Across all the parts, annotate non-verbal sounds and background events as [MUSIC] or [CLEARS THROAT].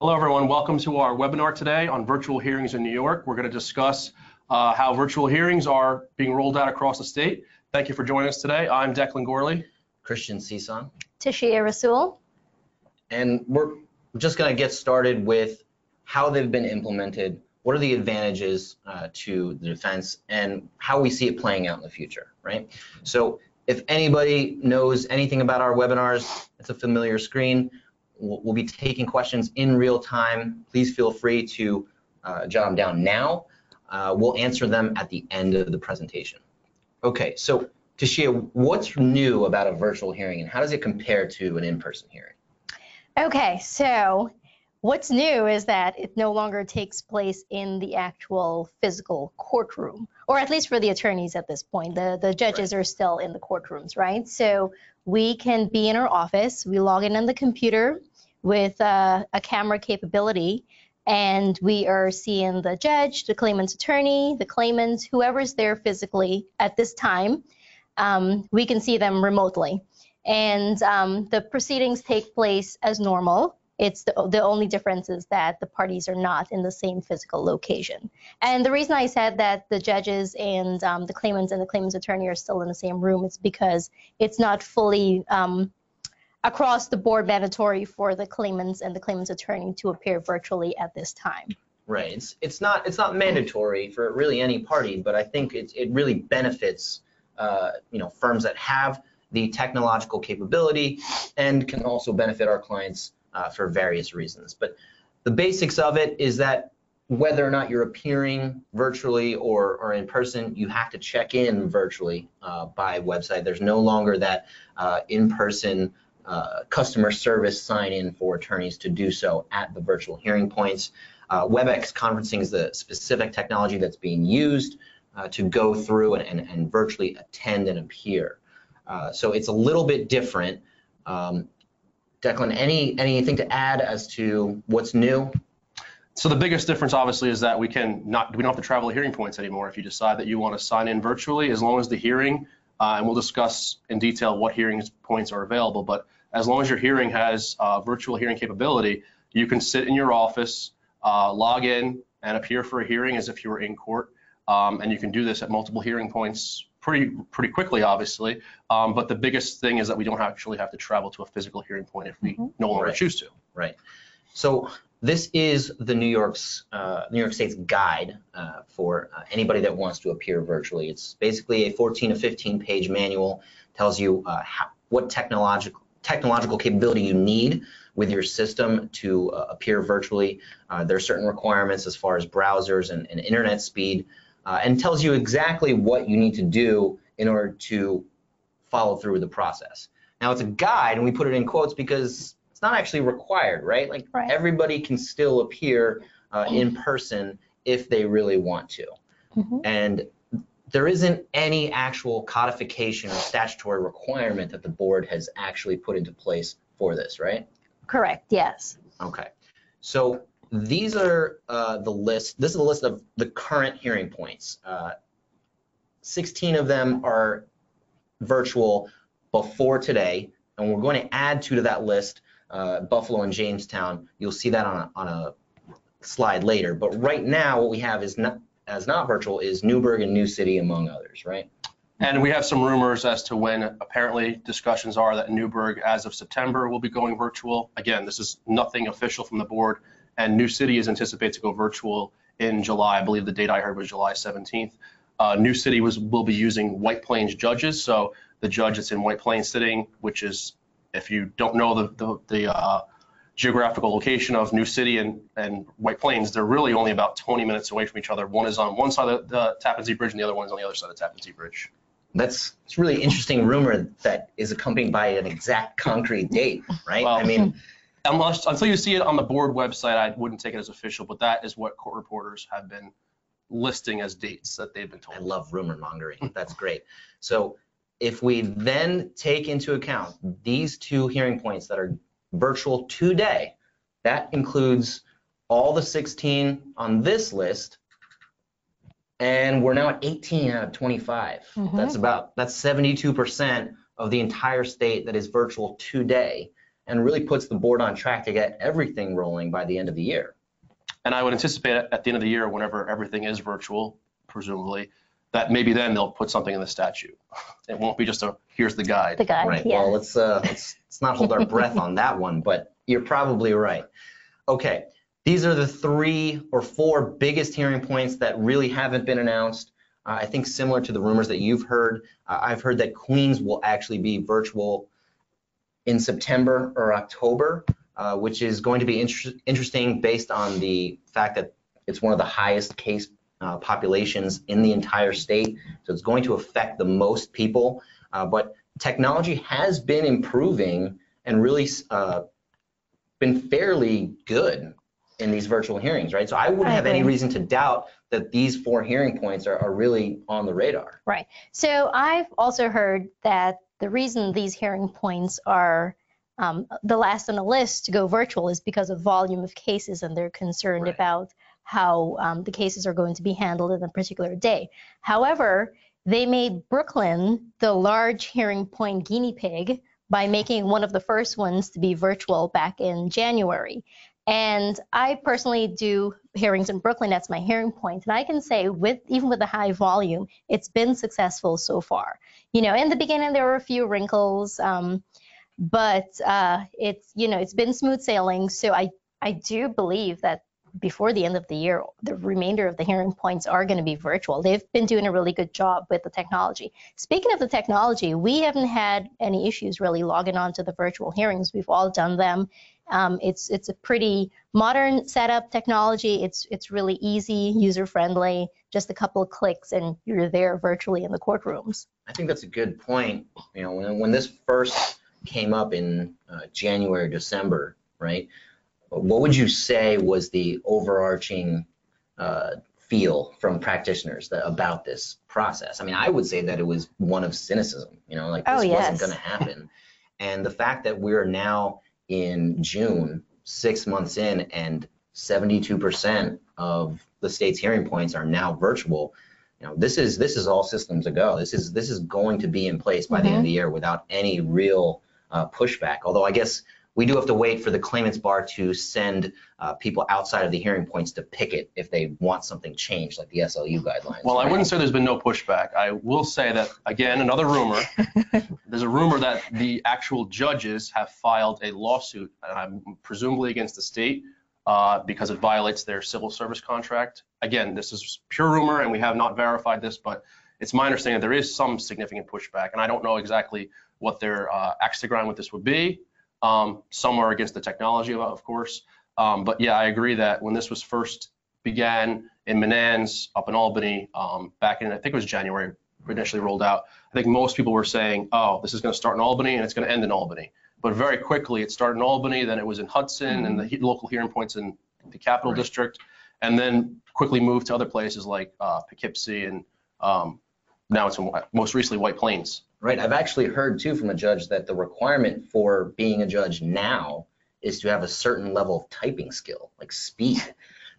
Hello, everyone. Welcome to our webinar today on virtual hearings in New York. We're going to discuss uh, how virtual hearings are being rolled out across the state. Thank you for joining us today. I'm Declan Gorley. Christian Cisan. Tashia Rasul. And we're just going to get started with how they've been implemented, what are the advantages uh, to the defense, and how we see it playing out in the future, right? So if anybody knows anything about our webinars, it's a familiar screen. We'll, we'll be taking questions in real time. Please feel free to uh, jot them down now. Uh, we'll answer them at the end of the presentation. Okay, so Tashia, what's new about a virtual hearing and how does it compare to an in-person hearing? Okay, so what's new is that it no longer takes place in the actual physical courtroom, or at least for the attorneys at this point. The, the judges right. are still in the courtrooms, right? So we can be in our office, we log in on the computer, with uh, a camera capability and we are seeing the judge, the claimant's attorney, the claimant, whoever's there physically at this time. Um, we can see them remotely. And um, the proceedings take place as normal. It's the, the only difference is that the parties are not in the same physical location. And the reason I said that the judges and um, the claimants and the claimant's attorney are still in the same room is because it's not fully um, across the board mandatory for the claimants and the claimant's attorney to appear virtually at this time. Right. It's it's not it's not mandatory for really any party, but I think it it really benefits uh, you know firms that have the technological capability and can also benefit our clients uh, for various reasons. But the basics of it is that whether or not you're appearing virtually or, or in person, you have to check in virtually uh, by website. There's no longer that uh, in-person uh, customer service sign in for attorneys to do so at the virtual hearing points. Uh, WebEx conferencing is the specific technology that's being used uh, to go through and, and, and, virtually attend and appear. Uh, so it's a little bit different. Um, Declan, any anything to add as to what's new? So the biggest difference, obviously, is that we can not we don't have to travel to hearing points anymore. If you decide that you want to sign in virtually, as long as the hearing, uh, and we'll discuss in detail what hearing points are available, but as long as your hearing has uh, virtual hearing capability, you can sit in your office, uh, log in, and appear for a hearing as if you were in court. Um, and you can do this at multiple hearing points pretty pretty quickly, obviously. Um, but the biggest thing is that we don't actually have to travel to a physical hearing point if we mm-hmm. no longer right. choose to. Right. So this is the New York's uh, New York State's guide uh, for uh, anybody that wants to appear virtually. It's basically a 14 to 15 page manual. Tells you uh, how, what technological technological capability you need with your system to uh, appear virtually. Uh, there are certain requirements as far as browsers and, and internet speed, uh, and tells you exactly what you need to do in order to follow through with the process. Now it's a guide, and we put it in quotes because it's not actually required, right? Like right. everybody can still appear uh, in person if they really want to. Mm-hmm. And there isn't any actual codification or statutory requirement that the board has actually put into place for this, right? Correct, yes. Okay. So these are uh, the list. This is the list of the current hearing points. Uh, 16 of them are virtual before today, and we're going to add two to that list, uh, Buffalo and Jamestown. You'll see that on a, on a slide later. But right now, what we have is not, as not virtual is Newburgh and New City, among others, right? And we have some rumors as to when apparently discussions are that Newburgh, as of September, will be going virtual. Again, this is nothing official from the board, and New City is anticipated to go virtual in July. I believe the date I heard was July 17th. Uh, New City was will be using White Plains judges, so the judge that's in White Plains sitting, which is, if you don't know the the, the uh, geographical location of New City and, and White Plains, they're really only about 20 minutes away from each other. One is on one side of the Tappan Zee Bridge and the other one is on the other side of the Tappan Zee Bridge. That's it's really interesting rumor that is accompanied by an exact concrete date, right? Well, I mean, unless until you see it on the board website, I wouldn't take it as official, but that is what court reporters have been listing as dates that they've been told. I love rumor mongering. That's great. So if we then take into account these two hearing points that are virtual today. That includes all the 16 on this list. And we're now at 18 out of 25. Mm-hmm. That's about, that's 72% of the entire state that is virtual today. and really puts the board on track to get everything rolling by the end of the year. And I would anticipate at the end of the year, whenever everything is virtual, presumably, that maybe then they'll put something in the statute. It won't be just a, here's the guide. The guide, Right, yeah. well, let's, uh, let's, let's not hold our breath on that one, but you're probably right. Okay, these are the three or four biggest hearing points that really haven't been announced. Uh, I think similar to the rumors that you've heard, uh, I've heard that Queens will actually be virtual in September or October, uh, which is going to be inter- interesting based on the fact that it's one of the highest case uh, populations in the entire state. So it's going to affect the most people. Uh, but technology has been improving and really uh, been fairly good in these virtual hearings, right? So I wouldn't I have any reason to doubt that these four hearing points are, are really on the radar. Right. So I've also heard that the reason these hearing points are um, the last on the list to go virtual is because of volume of cases and they're concerned Right. about how um, the cases are going to be handled in a particular day. However, they made Brooklyn the large hearing point guinea pig by making one of the first ones to be virtual back in January. And I personally do hearings in Brooklyn. That's my hearing point. And I can say with even with the high volume, it's been successful so far. You know, in the beginning there were a few wrinkles, um, but uh, it's you know it's been smooth sailing. So I I do believe that before the end of the year, the remainder of the hearing points are going to be virtual. They've been doing a really good job with the technology. Speaking of the technology, we haven't had any issues really logging on to the virtual hearings. We've all done them. Um, it's it's a pretty modern setup technology. It's it's really easy, user friendly. Just a couple of clicks and you're there virtually in the courtrooms. I think that's a good point. You know, when, when this first came up in uh, January, December, right? What would you say was the overarching uh, feel from practitioners that, about this process? I mean, I would say that it was one of cynicism. You know, like this Oh, wasn't going to happen. [LAUGHS] and the fact that we're now in June, six months in, and 72% of the state's hearing points are now virtual. You know, this is this is all systems a go. This is this is going to be in place by the end of the year without any real uh, pushback. Although I guess we do have to wait for the claimants bar to send uh, people outside of the hearing points to picket if they want something changed, like the SLU guidelines. Well, I wouldn't say there's been no pushback. I will say that, again, another rumor. [LAUGHS] There's a rumor that the actual judges have filed a lawsuit, um, presumably against the state, uh, because it violates their civil service contract. Again, this is pure rumor, and we have not verified this, but it's my understanding that there is some significant pushback, and I don't know exactly what their uh, axe to grind with this would be. Um, Some are against the technology, of- of course. Um, But yeah, I agree that when this was first began in Menands up in Albany um, back in, I think it was January, initially rolled out. I think most people were saying, oh, this is going to start in Albany and it's going to end in Albany. But very quickly, it started in Albany, then it was in Hudson and the local hearing points in the Capital Right. District, and then quickly moved to other places like uh, Poughkeepsie and um, now it's in, most recently White Plains. Right. I've actually heard too from a judge that the requirement for being a judge now is to have a certain level of typing skill, like speed.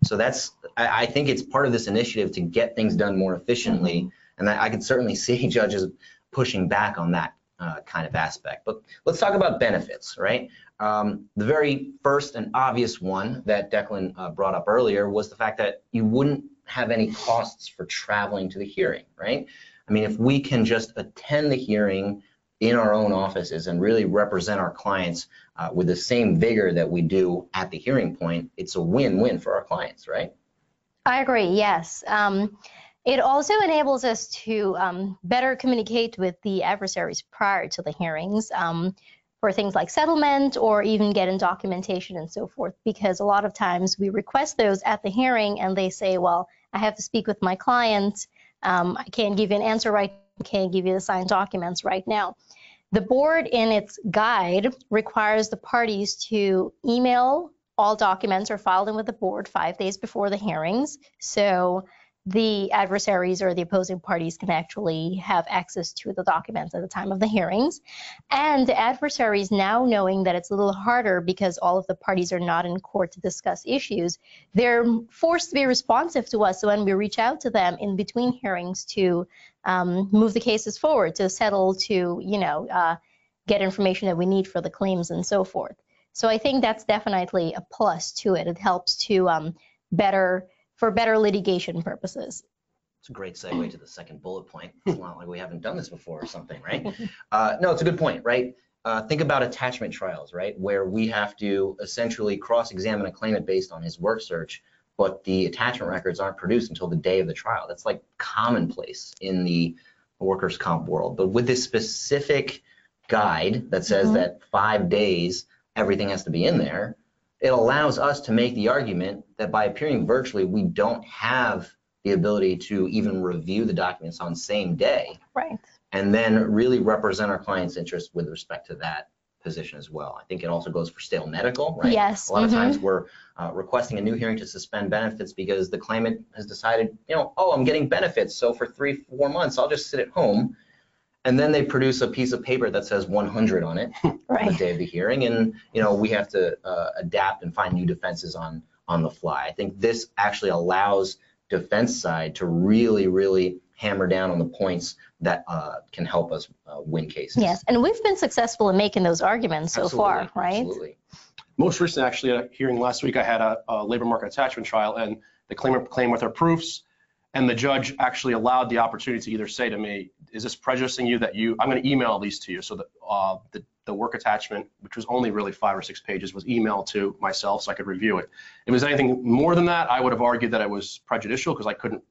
So that's, I, I think it's part of this initiative to get things done more efficiently. And I, I could certainly [LAUGHS] see judges pushing back on that uh, kind of aspect. But let's talk about benefits, right? Um, the very first and obvious one that Declan uh, brought up earlier was the fact that you wouldn't have any costs for traveling to the hearing, right? I mean, if we can just attend the hearing in our own offices and really represent our clients uh, with the same vigor that we do at the hearing point, it's a win-win for our clients, right? I agree, yes. Um, it also enables us to um, better communicate with the adversaries prior to the hearings um, for things like settlement or even getting documentation and so forth, because a lot of times we request those at the hearing and they say, well, I have to speak with my client. Um, I can't give you an answer right, I can't give you the signed documents right now. The board in its guide requires the parties to email all documents or file them with the board five days before the hearings. So the adversaries or the opposing parties can actually have access to the documents at the time of the hearings. And the adversaries now knowing that it's a little harder because all of the parties are not in court to discuss issues, they're forced to be responsive to us when we reach out to them in between hearings to um, move the cases forward, to settle, to, you know, uh, get information that we need for the claims and so forth. So I think that's definitely a plus to it. It helps to um, better, for better litigation purposes. It's a great segue to the second bullet point. It's not like we haven't done this before or something, right? [LAUGHS] Uh, no, it's a good point, right? Uh, think about attachment trials, right? Where we have to essentially cross-examine a claimant based on his work search, but the attachment records aren't produced until the day of the trial. That's like commonplace in the workers' comp world. But with this specific guide that says Mhm. that five days, everything has to be in there, it allows us to make the argument that by appearing virtually, we don't have the ability to even review the documents on same day Right. and then really represent our client's interest with respect to that position as well. I think it also goes for stale medical, right? Yes, A lot of mhm. times we're uh, requesting a new hearing to suspend benefits because the claimant has decided, you know, oh, I'm getting benefits, so for three, four months, I'll just sit at home. And then they produce a piece of paper that says 100 on it [LAUGHS] on the day of the hearing, and you know we have to uh, adapt and find new defenses on on the fly. I think this actually allows defense side to really, really hammer down on the points that uh, can help us uh, win cases. Yes. And we've been successful in making those arguments so far, right? Absolutely. Most recently, actually, at a hearing last week, I had a, a labor market attachment trial, and the claimant came with her proofs, and the judge actually allowed the opportunity to either say to me, "Is this prejudicing you that you?" I'm going to email these to you. So that uh, the the work attachment, which was only really five or six pages, was emailed to myself so I could review it. If it was anything more than that, I would have argued that it was prejudicial because I couldn't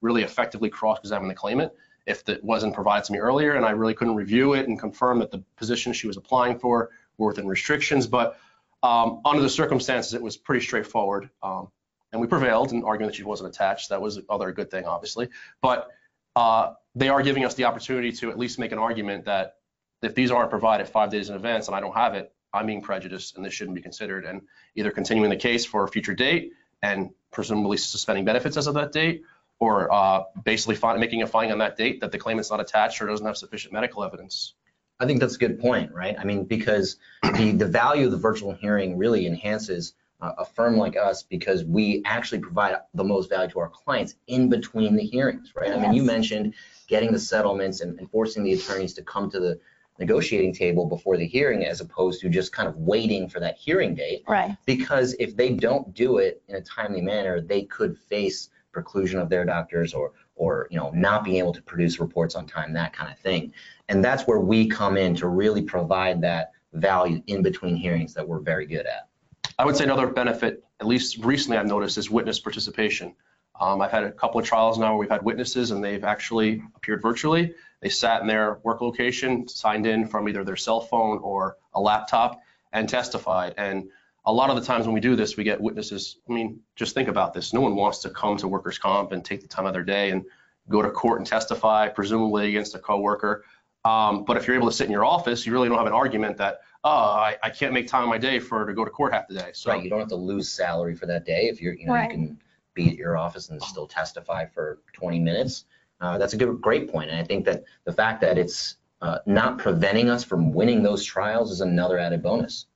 really effectively cross-examine the claimant if it wasn't provided to me earlier, and I really couldn't review it and confirm that the position she was applying for were within restrictions. But um, under the circumstances, it was pretty straightforward. Um, and we prevailed in arguing that she wasn't attached. That was another good thing, obviously. But uh, they are giving us the opportunity to at least make an argument that if these aren't provided five days in advance and I don't have it, I'm being prejudiced and this shouldn't be considered. And either continuing the case for a future date and presumably suspending benefits as of that date, or uh, basically find, making a finding on that date that the claimant's not attached or doesn't have sufficient medical evidence. I think that's a good point, right? I mean, because the, the value of the virtual hearing really enhances uh, a firm like us because we actually provide the most value to our clients in between the hearings, right? I mean, you mentioned getting the settlements and, and forcing the attorneys to come to the negotiating table before the hearing as opposed to just kind of waiting for that hearing date. Right. Because if they don't do it in a timely manner, they could face preclusion of their doctors or, or, you know, not being able to produce reports on time, that kind of thing. And that's where we come in to really provide that value in between hearings that we're very good at. I would say another benefit, at least recently I've noticed, is witness participation. Um, I've had a couple of trials now where we've had witnesses and they've actually appeared virtually. They sat in their work location, signed in from either their cell phone or a laptop and testified. And a lot of the times when we do this, we get witnesses. I mean, just think about this. No one wants to come to workers' comp and take the time of their day and go to court and testify, presumably against a coworker. Um, but if you're able to sit in your office, you really don't have an argument that, oh, I, I can't make time in my day for to go to court half the day. So Right, you don't have to lose salary for that day if you're, you know, you can be at your office and still testify for 20 minutes. Uh, that's a good, great. And I think that the fact that it's uh, not preventing us from winning those trials is another added bonus.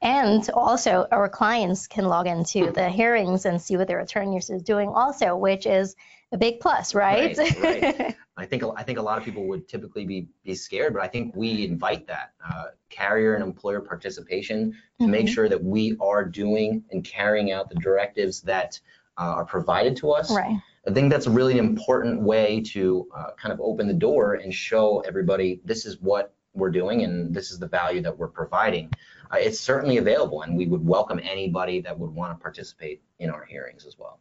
And also, our clients can log into the hearings and see what their attorneys is doing also, which is a big plus, right? Right, right. [LAUGHS] I think I think a lot of people would typically be be scared, but I think we invite that uh, carrier and employer participation to make Mhm. sure that we are doing and carrying out the directives that uh, are provided to us. Right. I think that's a really important way to uh, kind of open the door and show everybody this is what we're doing and this is the value that we're providing. Uh, it's certainly available, and we would welcome anybody that would want to participate in our hearings as well.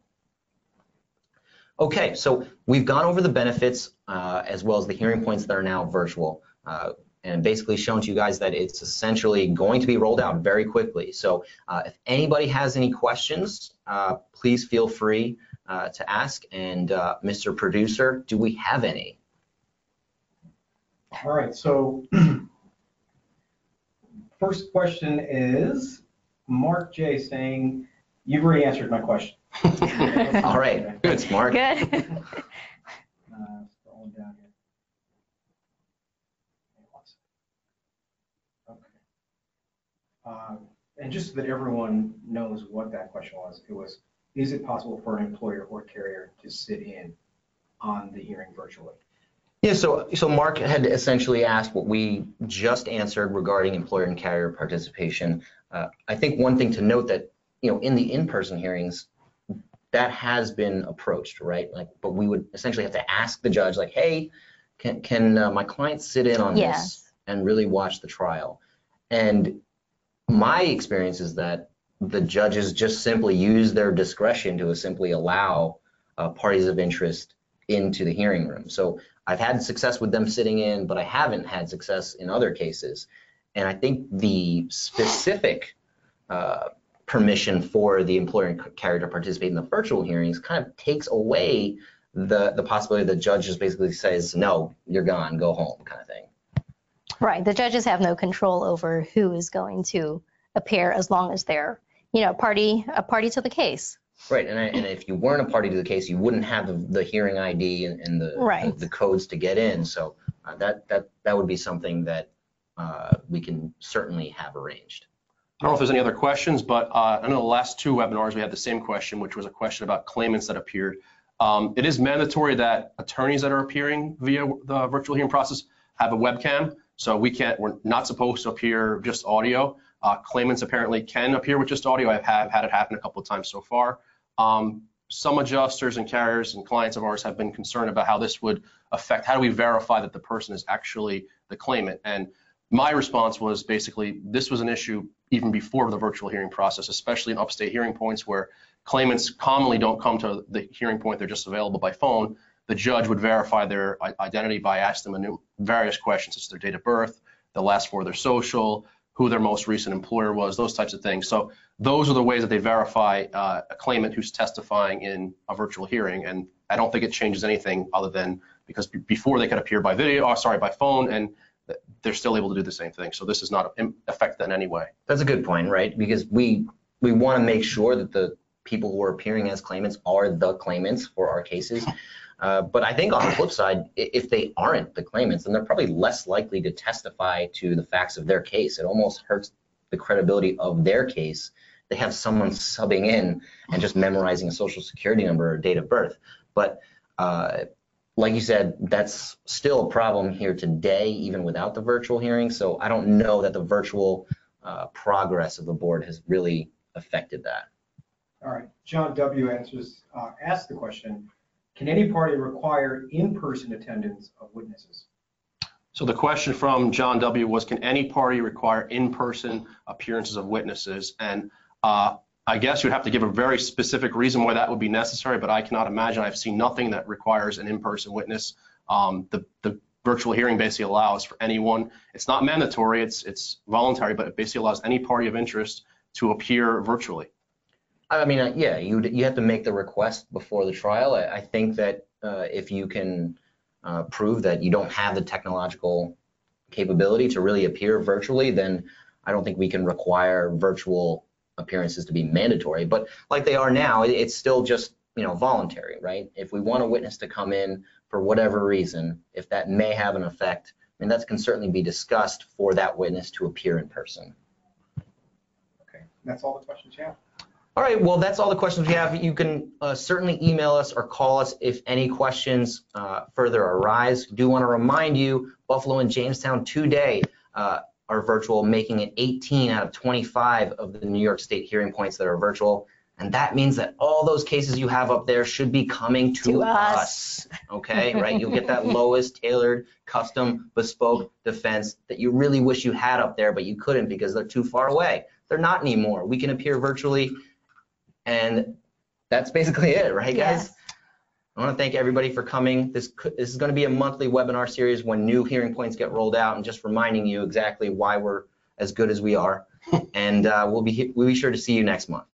Okay, so we've gone over the benefits uh, as well as the hearing points that are now virtual. Uh, and basically shown to you guys that it's essentially going to be rolled out very quickly. So uh, if anybody has any questions, uh, please feel free uh, to ask. And uh, Mr. Producer, do we have any? All right, so [CLEARS THROAT] first question is Mark J saying, you've already answered my question. [LAUGHS] All right, good, Mark. Good. Uh, Scrolling down here. Okay. Uh, And just so that everyone knows what that question was, it was, is it possible for an employer or carrier to sit in on the hearing virtually? Yeah, so, so Mark had essentially asked what we just answered regarding employer and carrier participation. Uh, I think one thing to note that, you know, in the in-person hearings, that has been approached, right? Like, but we would essentially have to ask the judge, like, hey, can, can uh, my client sit in on this and really watch the trial? And my experience is that the judges just simply use their discretion to simply allow uh, parties of interest into the hearing room. So I've had success with them sitting in, but I haven't had success in other cases. And I think the specific uh, permission for the employer and carrier to participate in the virtual hearings kind of takes away the, the possibility the judge just basically says, no, you're gone, go home kind of thing. Right, the judges have no control over who is going to appear as long as they're, you know, party, a party to the case. Right, and, I, and if you weren't a party to the case, you wouldn't have the, the hearing ID and, and the, Right. the codes to get in. So uh, that, that, that would be something that uh, we can certainly have arranged. I don't know if there's any other questions, but uh, I know the last two webinars, we had the same question, which was a question about claimants that appeared. Um, It is mandatory that attorneys that are appearing via the virtual hearing process have a webcam. So we can't, we're not supposed to appear just audio. Uh, Claimants apparently can appear with just audio. I've had, had it happen a couple of times so far. Um, Some adjusters and carriers and clients of ours have been concerned about how this would affect, how do we verify that the person is actually the claimant? And my response was basically, this was an issue even before the virtual hearing process, especially in upstate hearing points where claimants commonly don't come to the hearing point, they're just available by phone. The judge would verify their identity by asking them various questions, such as their date of birth, the last four of their social, who their most recent employer was, those types of things. So those are the ways that they verify uh, a claimant who's testifying in a virtual hearing. And I don't think it changes anything other than because be- before they could appear by video, or sorry, by phone, and they're still able to do the same thing. So this does not affect in any way. That's a good point, right? Because we, we want to make sure that the people who are appearing as claimants are the claimants for our cases. Uh, But I think on the flip side, if they aren't the claimants, then they're probably less likely to testify to the facts of their case. It almost hurts the credibility of their case. They have someone subbing in and just memorizing a social security number or date of birth. But uh, like you said, that's still a problem here today, even without the virtual hearing. So I don't know that the virtual uh, progress of the board has really affected that. All right, John W. answers, uh, asked the question, can any party require in-person attendance of witnesses? So the question from John W. was, can any party require in-person appearances of witnesses? And uh, I guess you'd have to give a very specific reason why that would be necessary, but I cannot imagine, I've seen nothing that requires an in-person witness. Um, The, the virtual hearing basically allows for anyone, it's not mandatory, it's, it's voluntary, but it basically allows any party of interest to appear virtually. I mean, uh, yeah, you you have to make the request before the trial. I, I think that uh, if you can uh, prove that you don't have the technological capability to really appear virtually, then I don't think we can require virtual appearances to be mandatory. But like they are now, it's still just you know voluntary, right? If we want a witness to come in for whatever reason, if that may have an effect, I mean that can certainly be discussed for that witness to appear in person. Okay, that's all the questions you have? All right, well, that's all the questions we have. You can uh, certainly email us or call us if any questions uh, further arise. Do want to remind you, Buffalo and Jamestown today uh, are virtual, making it 18 out of 25 of the New York State hearing points that are virtual. And that means that all those cases you have up there should be coming to, To us. us. Okay, right? You'll get that [LAUGHS] lowest tailored, custom, bespoke defense that you really wish you had up there, but you couldn't because they're too far away. They're not anymore. We can appear virtually and that's basically it, right, guys? Yes. I want to thank everybody for coming. This this is going to be a monthly webinar series when new hearing points get rolled out, and just reminding you exactly why we're as good as we are. [LAUGHS] and uh, we'll be we'll be sure to see you next month.